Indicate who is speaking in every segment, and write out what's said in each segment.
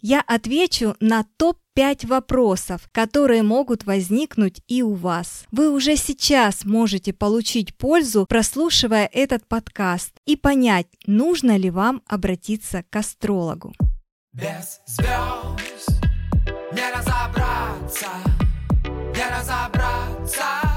Speaker 1: Я отвечу на топ-5 вопросов, которые могут возникнуть и у вас. Вы уже сейчас можете получить пользу, прослушивая этот подкаст, и понять, нужно ли вам обратиться к астрологу. Без звезд не разобраться, не разобраться.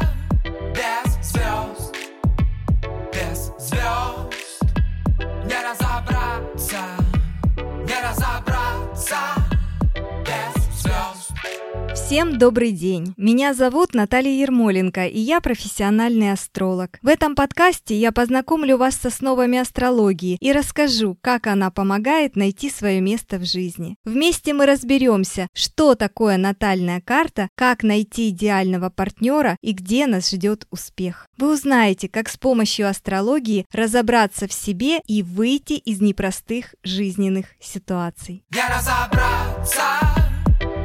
Speaker 1: Всем добрый день! Меня зовут Наталья Ермоленко, и я профессиональный астролог. В этом подкасте я познакомлю вас с основами астрологии и расскажу, как она помогает найти свое место в жизни. Вместе мы разберемся, что такое натальная карта, как найти идеального партнера и где нас ждет успех. Вы узнаете, как с помощью астрологии разобраться в себе и выйти из непростых жизненных ситуаций. Я разобраться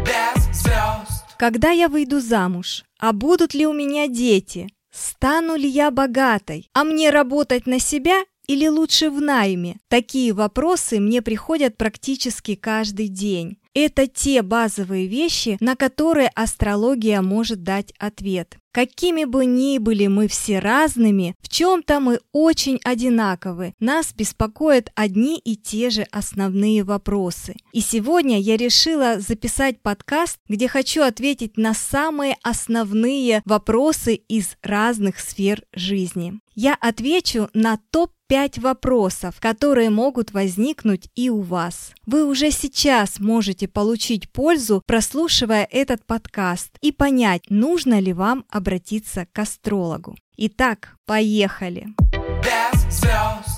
Speaker 1: без звезд. Когда я выйду замуж? А будут ли у меня дети? Стану ли я богатой? А мне работать на себя или лучше в найме? Такие вопросы мне приходят практически каждый день. Это те базовые вещи, на которые астрология может дать ответ. Какими бы ни были мы все разными, в чем-то мы очень одинаковы. Нас беспокоят одни и те же основные вопросы. И сегодня я решила записать подкаст, где хочу ответить на самые основные вопросы из разных сфер жизни. Я отвечу на топ 5 вопросов, которые могут возникнуть и у вас. Вы уже сейчас можете получить пользу, прослушивая этот подкаст, и понять, нужно ли вам обратиться к астрологу. Итак, поехали!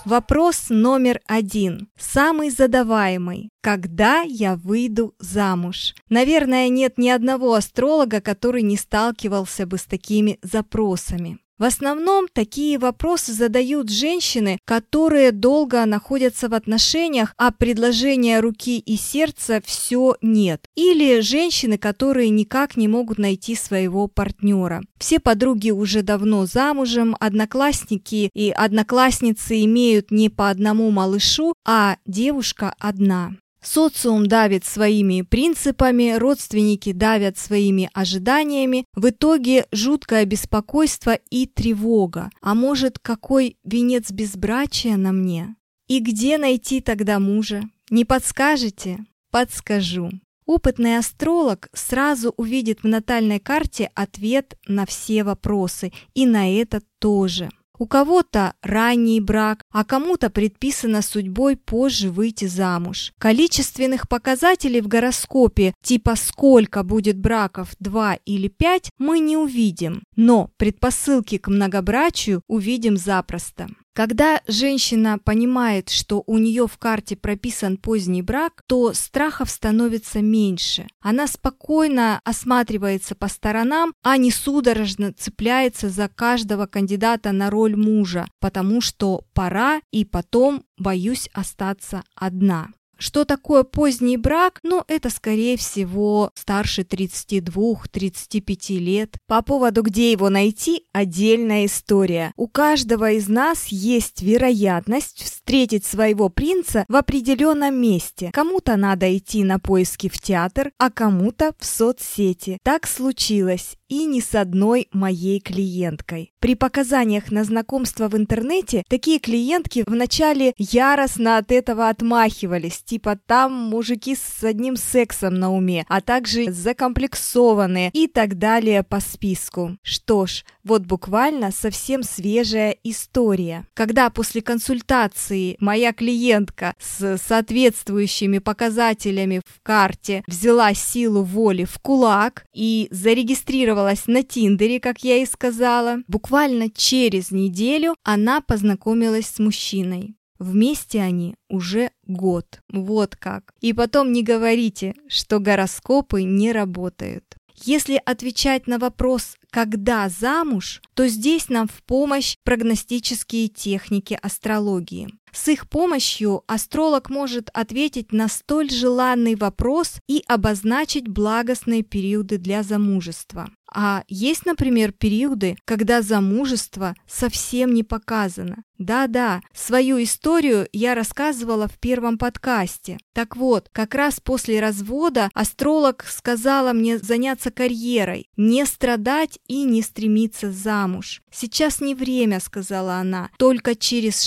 Speaker 1: Вопрос номер один, самый задаваемый. Когда я выйду замуж? Наверное, нет ни одного астролога, который не сталкивался бы с такими запросами. В основном такие вопросы задают женщины, которые долго находятся в отношениях, а предложения руки и сердца все нет. Или женщины, которые никак не могут найти своего партнера. Все подруги уже давно замужем, одноклассники и одноклассницы имеют не по одному малышу, а девушка одна. Социум давит своими принципами, родственники давят своими ожиданиями. В итоге жуткое беспокойство и тревога. А может, какой венец безбрачия на мне? И где найти тогда мужа? Не подскажете? Подскажу. Опытный астролог сразу увидит в натальной карте ответ на все вопросы, и на этот тоже. У кого-то ранний брак, а кому-то предписано судьбой позже выйти замуж. Количественных показателей в гороскопе, типа сколько будет браков, 2 или 5, мы не увидим, но предпосылки к многобрачию увидим запросто. Когда женщина понимает, что у нее в карте прописан поздний брак, то страхов становится меньше. Она спокойно осматривается по сторонам, а не судорожно цепляется за каждого кандидата на роль мужа, потому что пора и потом боюсь остаться одна. Что такое поздний брак? Ну, это, скорее всего, старше 32-35 лет. По поводу, где его найти, отдельная история. У каждого из нас есть вероятность встретить своего принца в определенном месте. Кому-то надо идти на поиски в театр, а кому-то в соцсети. Так случилось и ни с одной моей клиенткой. При показаниях на знакомство в интернете такие клиентки вначале яростно от этого отмахивались, типа там мужики с одним сексом на уме, а также закомплексованные и так далее по списку. Что ж, вот буквально совсем свежая история. Когда после консультации моя клиентка с соответствующими показателями в карте взяла силу воли в кулак и зарегистрировала зарегистрировалась на Тиндере, как я и сказала. Буквально через неделю она познакомилась с мужчиной. Вместе они уже год. Вот как. И потом не говорите, что гороскопы не работают. Если отвечать на вопрос «когда замуж?», то здесь нам в помощь прогностические техники астрологии. С их помощью астролог может ответить на столь желанный вопрос и обозначить благостные периоды для замужества. А есть, например, периоды, когда замужество совсем не показано. Да-да, свою историю я рассказывала в первом подкасте. Так вот, как раз после развода астролог сказала мне заняться карьерой, не страдать и не стремиться замуж. Сейчас не время, сказала она, только через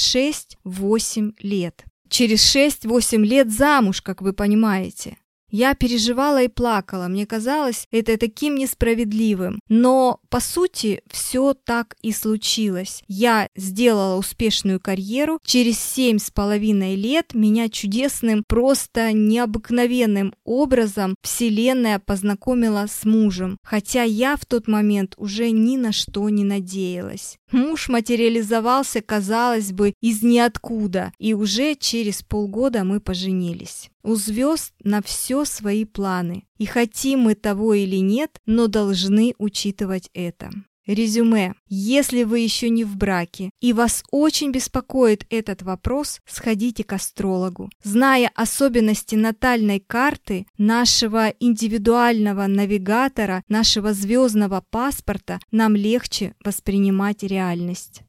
Speaker 1: 6-8 лет. Через 6-8 лет замуж, как вы понимаете. Я переживала и плакала, мне казалось это таким несправедливым. Но, по сути, все так и случилось. Я сделала успешную карьеру, через семь с половиной лет меня чудесным, просто необыкновенным образом Вселенная познакомила с мужем, хотя я в тот момент уже ни на что не надеялась. Муж материализовался, казалось бы, из ниоткуда, и уже через полгода мы поженились. У звезд на все свои планы, и хотим мы того или нет, но должны учитывать это. Резюме. Если вы еще не в браке и вас очень беспокоит этот вопрос, сходите к астрологу. Зная особенности натальной карты, нашего индивидуального навигатора, нашего звездного паспорта, нам легче воспринимать реальность.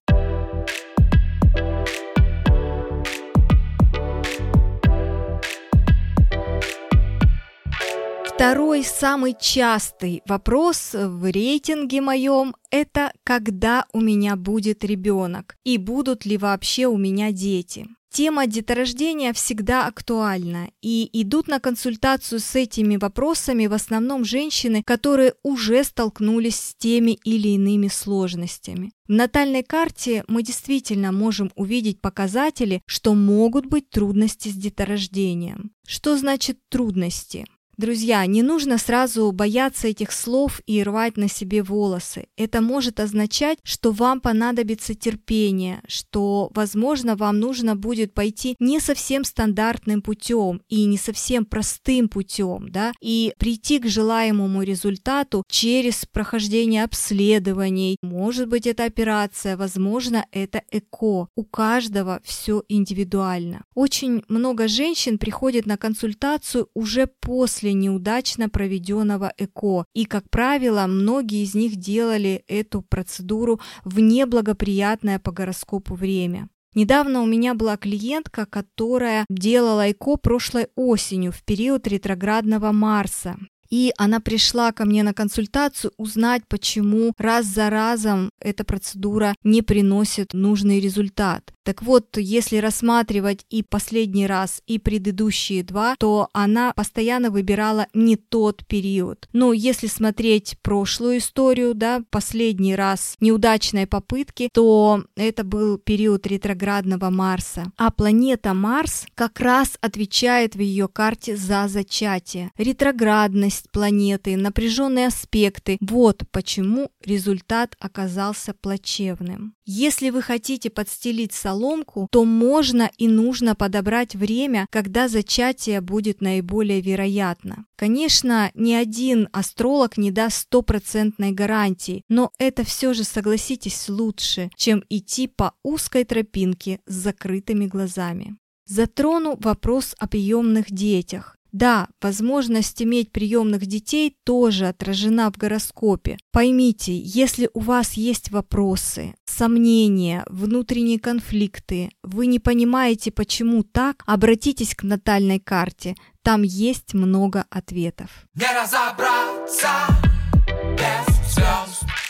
Speaker 1: Второй самый частый вопрос в рейтинге моем – это когда у меня будет ребенок и будут ли вообще у меня дети. Тема деторождения всегда актуальна, и идут на консультацию с этими вопросами в основном женщины, которые уже столкнулись с теми или иными сложностями. В натальной карте мы действительно можем увидеть показатели, что могут быть трудности с деторождением. Что значит трудности? Друзья, не нужно сразу бояться этих слов и рвать на себе волосы. Это может означать, что вам понадобится терпение, что, возможно, вам нужно будет пойти не совсем стандартным путем и не совсем простым путем, да, и прийти к желаемому результату через прохождение обследований. Может быть, это операция, возможно, это ЭКО. У каждого все индивидуально. Очень много женщин приходят на консультацию уже после после неудачно проведенного ЭКО, и, как правило, многие из них делали эту процедуру в неблагоприятное по гороскопу время. Недавно у меня была клиентка, которая делала ЭКО прошлой осенью в период ретроградного Марса. И она пришла ко мне на консультацию узнать, почему раз за разом эта процедура не приносит нужный результат. Так вот, если рассматривать и последний раз, и предыдущие два, то она постоянно выбирала не тот период. Но если смотреть прошлую историю, да, последний раз неудачной попытки, то это был период ретроградного Марса. А планета Марс как раз отвечает в ее карте за зачатие. Ретроградность планеты, напряженные аспекты. Вот почему результат оказался плачевным. Если вы хотите подстелить соломку, то можно и нужно подобрать время, когда зачатие будет наиболее вероятно. Конечно, ни один астролог не даст стопроцентной гарантии, но это все же, согласитесь, лучше, чем идти по узкой тропинке с закрытыми глазами. Затрону вопрос о приемных детях. Да, возможность иметь приемных детей тоже отражена в гороскопе. Поймите, если у вас есть вопросы, сомнения, внутренние конфликты, вы не понимаете, почему так, обратитесь к натальной карте. Там есть много ответов. Не разобраться без звезд.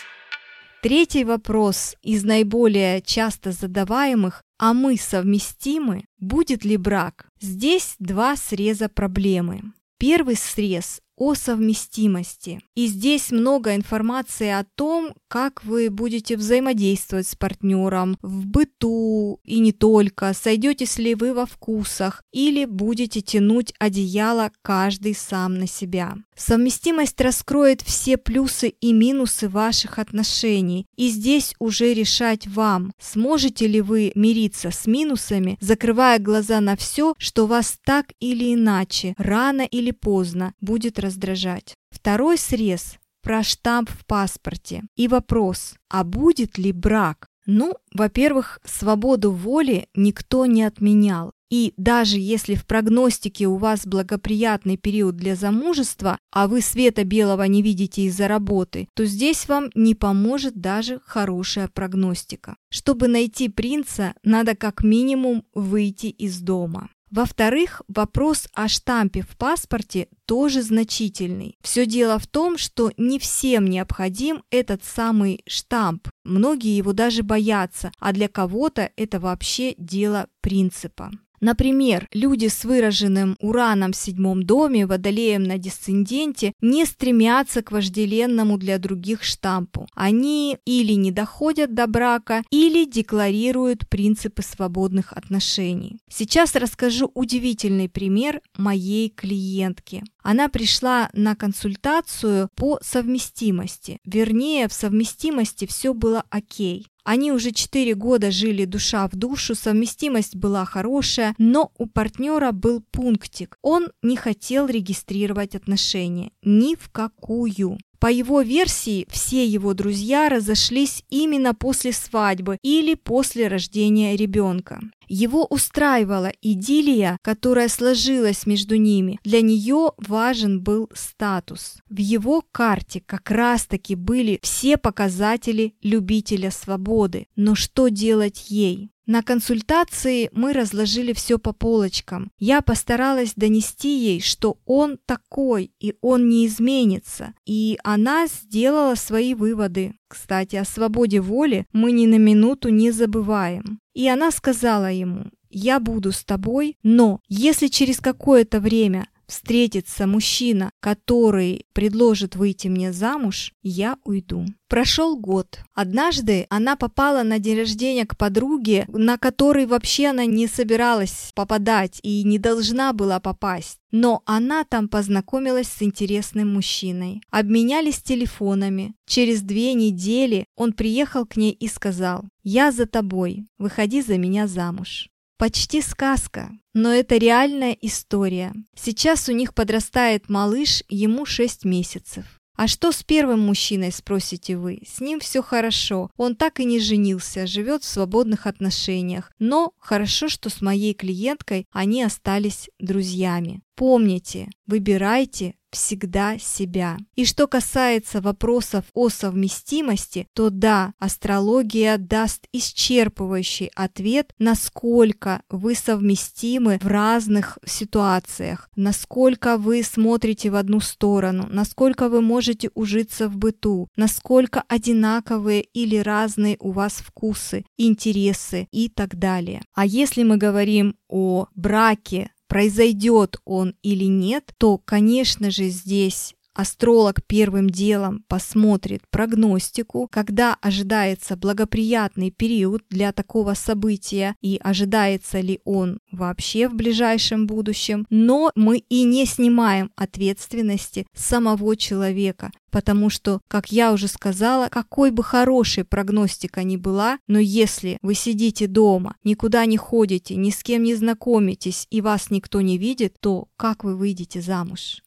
Speaker 1: Третий вопрос из наиболее часто задаваемых а мы совместимы, будет ли брак? Здесь два среза проблемы. Первый срез о совместимости. И здесь много информации о том, как вы будете взаимодействовать с партнером в быту и не только, сойдетесь ли вы во вкусах или будете тянуть одеяло каждый сам на себя. Совместимость раскроет все плюсы и минусы ваших отношений, и здесь уже решать вам, сможете ли вы мириться с минусами, закрывая глаза на все, что вас так или иначе, рано или поздно, будет раздражать. Второй срез про штамп в паспорте и вопрос, а будет ли брак? Ну, во-первых, свободу воли никто не отменял. И даже если в прогностике у вас благоприятный период для замужества, а вы света белого не видите из-за работы, то здесь вам не поможет даже хорошая прогностика. Чтобы найти принца, надо как минимум выйти из дома. Во-вторых, вопрос о штампе в паспорте тоже значительный. Все дело в том, что не всем необходим этот самый штамп. Многие его даже боятся, а для кого-то это вообще дело принципа. Например, люди с выраженным ураном в седьмом доме, водолеем на дисценденте, не стремятся к вожделенному для других штампу. Они или не доходят до брака, или декларируют принципы свободных отношений. Сейчас расскажу удивительный пример моей клиентки. Она пришла на консультацию по совместимости. Вернее, в совместимости все было окей. Они уже 4 года жили душа в душу, совместимость была хорошая, но у партнера был пунктик. Он не хотел регистрировать отношения ни в какую. По его версии, все его друзья разошлись именно после свадьбы или после рождения ребенка. Его устраивала идиллия, которая сложилась между ними. Для нее важен был статус. В его карте как раз-таки были все показатели любителя свободы. Но что делать ей? На консультации мы разложили все по полочкам. Я постаралась донести ей, что он такой, и он не изменится. И она сделала свои выводы. Кстати, о свободе воли мы ни на минуту не забываем. И она сказала ему, я буду с тобой, но если через какое-то время встретится мужчина, который предложит выйти мне замуж, я уйду. Прошел год. Однажды она попала на день рождения к подруге, на который вообще она не собиралась попадать и не должна была попасть. Но она там познакомилась с интересным мужчиной. Обменялись телефонами. Через две недели он приехал к ней и сказал «Я за тобой, выходи за меня замуж». Почти сказка, но это реальная история. Сейчас у них подрастает малыш, ему 6 месяцев. А что с первым мужчиной, спросите вы? С ним все хорошо. Он так и не женился, живет в свободных отношениях. Но хорошо, что с моей клиенткой они остались друзьями. Помните, выбирайте всегда себя. И что касается вопросов о совместимости, то да, астрология даст исчерпывающий ответ, насколько вы совместимы в разных ситуациях, насколько вы смотрите в одну сторону, насколько вы можете ужиться в быту, насколько одинаковые или разные у вас вкусы, интересы и так далее. А если мы говорим о браке произойдет он или нет, то, конечно же, здесь Астролог первым делом посмотрит прогностику, когда ожидается благоприятный период для такого события и ожидается ли он вообще в ближайшем будущем. Но мы и не снимаем ответственности самого человека, потому что, как я уже сказала, какой бы хорошей прогностика ни была, но если вы сидите дома, никуда не ходите, ни с кем не знакомитесь и вас никто не видит, то как вы выйдете замуж?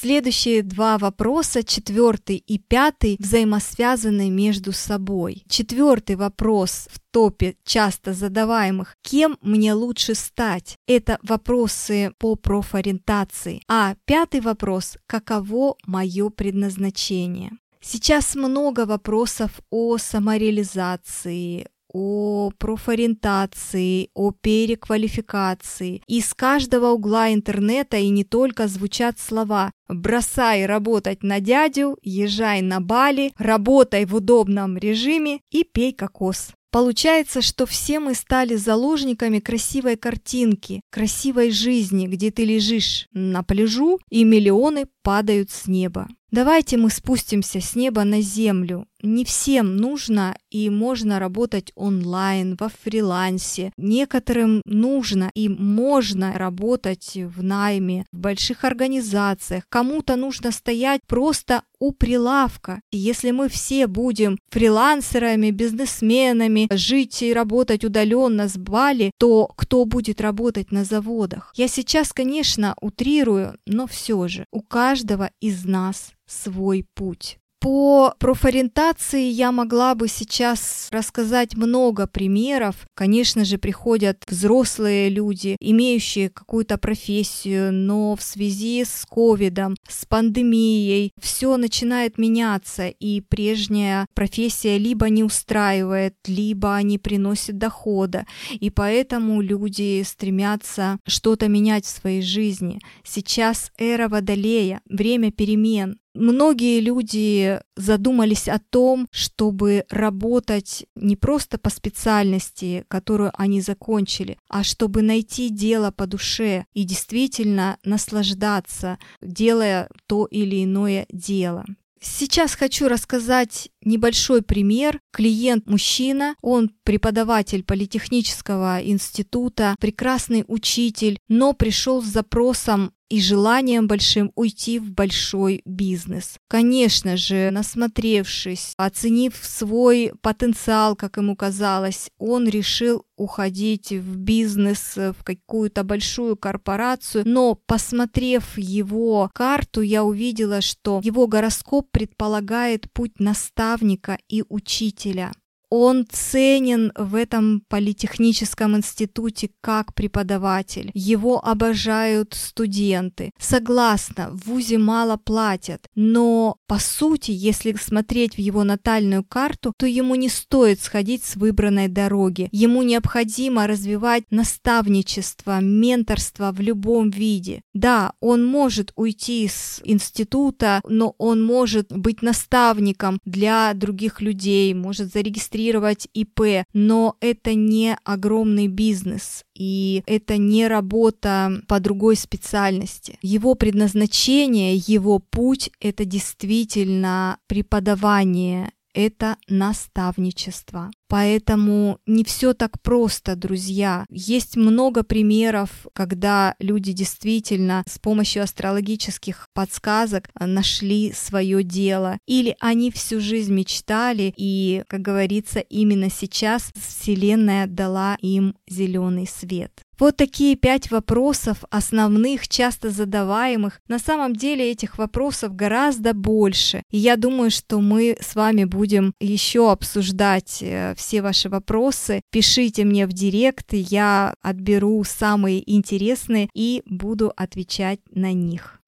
Speaker 1: Следующие два вопроса, четвертый и пятый, взаимосвязаны между собой. Четвертый вопрос в топе часто задаваемых «Кем мне лучше стать?» Это вопросы по профориентации. А пятый вопрос «Каково мое предназначение?» Сейчас много вопросов о самореализации, о профориентации, о переквалификации. Из каждого угла интернета и не только звучат слова «бросай работать на дядю», «езжай на Бали», «работай в удобном режиме» и «пей кокос». Получается, что все мы стали заложниками красивой картинки, красивой жизни, где ты лежишь на пляжу и миллионы падают с неба. Давайте мы спустимся с неба на землю. Не всем нужно и можно работать онлайн, во фрилансе. Некоторым нужно и можно работать в найме, в больших организациях. Кому-то нужно стоять просто у прилавка. Если мы все будем фрилансерами, бизнесменами, жить и работать удаленно с Бали, то кто будет работать на заводах? Я сейчас, конечно, утрирую, но все же у каждого из нас свой путь. По профориентации я могла бы сейчас рассказать много примеров. Конечно же, приходят взрослые люди, имеющие какую-то профессию, но в связи с ковидом, с пандемией, все начинает меняться, и прежняя профессия либо не устраивает, либо не приносит дохода, и поэтому люди стремятся что-то менять в своей жизни. Сейчас эра Водолея, время перемен, Многие люди задумались о том, чтобы работать не просто по специальности, которую они закончили, а чтобы найти дело по душе и действительно наслаждаться, делая то или иное дело. Сейчас хочу рассказать небольшой пример. Клиент мужчина, он преподаватель политехнического института, прекрасный учитель, но пришел с запросом и желанием большим уйти в большой бизнес. Конечно же, насмотревшись, оценив свой потенциал, как ему казалось, он решил уходить в бизнес, в какую-то большую корпорацию, но посмотрев его карту, я увидела, что его гороскоп предполагает путь наставника и учителя. Он ценен в этом политехническом институте как преподаватель. Его обожают студенты. Согласна, в ВУЗе мало платят, но по сути, если смотреть в его натальную карту, то ему не стоит сходить с выбранной дороги. Ему необходимо развивать наставничество, менторство в любом виде. Да, он может уйти из института, но он может быть наставником для других людей, может зарегистрировать регистрировать ИП, но это не огромный бизнес и это не работа по другой специальности. Его предназначение, его путь — это действительно преподавание, это наставничество. Поэтому не все так просто, друзья. Есть много примеров, когда люди действительно с помощью астрологических подсказок нашли свое дело. Или они всю жизнь мечтали, и, как говорится, именно сейчас Вселенная дала им зеленый свет. Вот такие пять вопросов, основных, часто задаваемых. На самом деле этих вопросов гораздо больше. И я думаю, что мы с вами будем еще обсуждать э, все ваши вопросы. Пишите мне в директ, я отберу самые интересные и буду отвечать на них.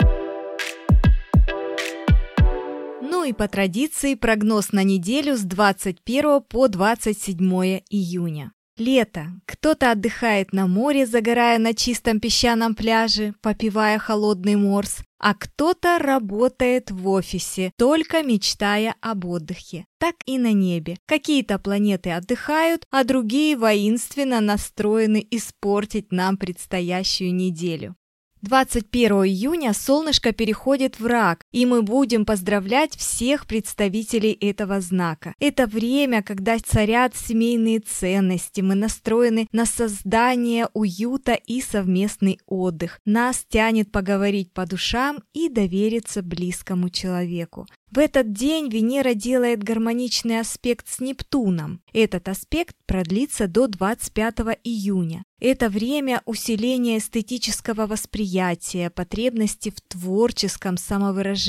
Speaker 1: Ну и по традиции прогноз на неделю с 21 по 27 июня. Лето. Кто-то отдыхает на море, загорая на чистом песчаном пляже, попивая холодный морс, а кто-то работает в офисе, только мечтая об отдыхе. Так и на небе. Какие-то планеты отдыхают, а другие воинственно настроены испортить нам предстоящую неделю. 21 июня солнышко переходит в рак, и мы будем поздравлять всех представителей этого знака. Это время, когда царят семейные ценности, мы настроены на создание уюта и совместный отдых. Нас тянет поговорить по душам и довериться близкому человеку. В этот день Венера делает гармоничный аспект с Нептуном. Этот аспект продлится до 25 июня. Это время усиления эстетического восприятия, потребности в творческом самовыражении.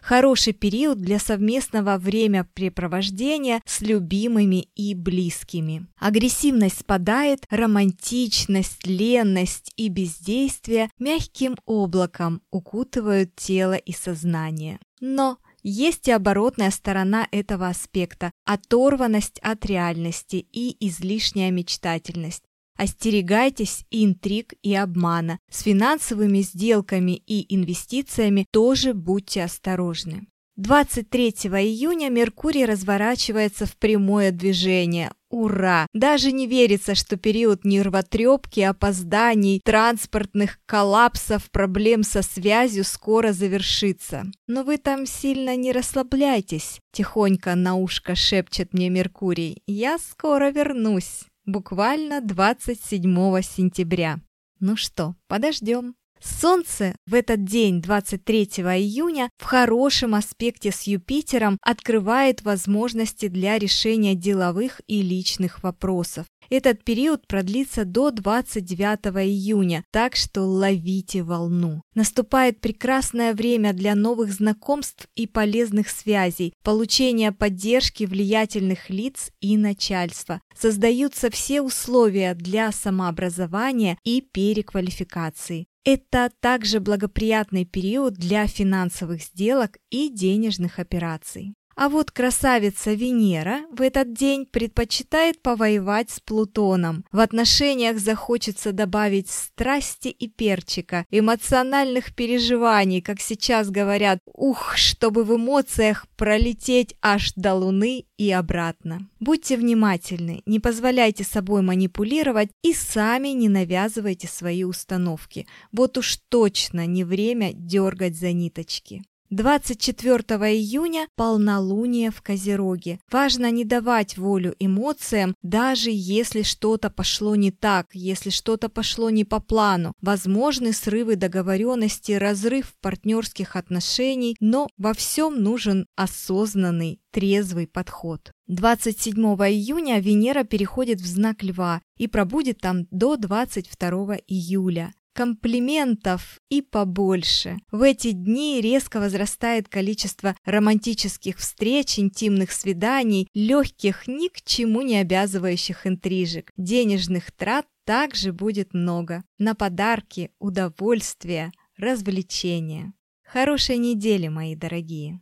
Speaker 1: Хороший период для совместного времяпрепровождения с любимыми и близкими. Агрессивность спадает, романтичность, ленность и бездействие мягким облаком укутывают тело и сознание. Но есть и оборотная сторона этого аспекта – оторванность от реальности и излишняя мечтательность. Остерегайтесь интриг и обмана. С финансовыми сделками и инвестициями тоже будьте осторожны. 23 июня Меркурий разворачивается в прямое движение. Ура! Даже не верится, что период нервотрепки, опозданий, транспортных коллапсов, проблем со связью скоро завершится. Но вы там сильно не расслабляйтесь, тихонько на ушко шепчет мне Меркурий. Я скоро вернусь, буквально 27 сентября. Ну что, подождем. Солнце в этот день, 23 июня, в хорошем аспекте с Юпитером открывает возможности для решения деловых и личных вопросов. Этот период продлится до 29 июня, так что ловите волну. Наступает прекрасное время для новых знакомств и полезных связей, получения поддержки влиятельных лиц и начальства. Создаются все условия для самообразования и переквалификации. Это также благоприятный период для финансовых сделок и денежных операций. А вот красавица Венера в этот день предпочитает повоевать с Плутоном. В отношениях захочется добавить страсти и перчика, эмоциональных переживаний, как сейчас говорят, ух, чтобы в эмоциях пролететь аж до Луны и обратно. Будьте внимательны, не позволяйте собой манипулировать и сами не навязывайте свои установки. Вот уж точно не время дергать за ниточки. 24 июня полнолуние в Козероге. Важно не давать волю эмоциям, даже если что-то пошло не так, если что-то пошло не по плану. Возможны срывы договоренности, разрыв партнерских отношений, но во всем нужен осознанный, трезвый подход. 27 июня Венера переходит в знак Льва и пробудет там до 22 июля комплиментов и побольше. В эти дни резко возрастает количество романтических встреч, интимных свиданий, легких, ни к чему не обязывающих интрижек. Денежных трат также будет много. На подарки, удовольствия, развлечения. Хорошей недели, мои дорогие!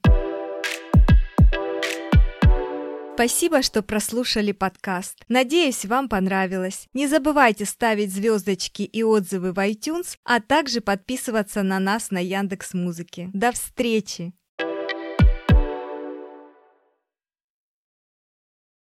Speaker 1: Спасибо, что прослушали подкаст. Надеюсь, вам понравилось. Не забывайте ставить звездочки и отзывы в iTunes, а также подписываться на нас на Яндекс Музыке. До встречи!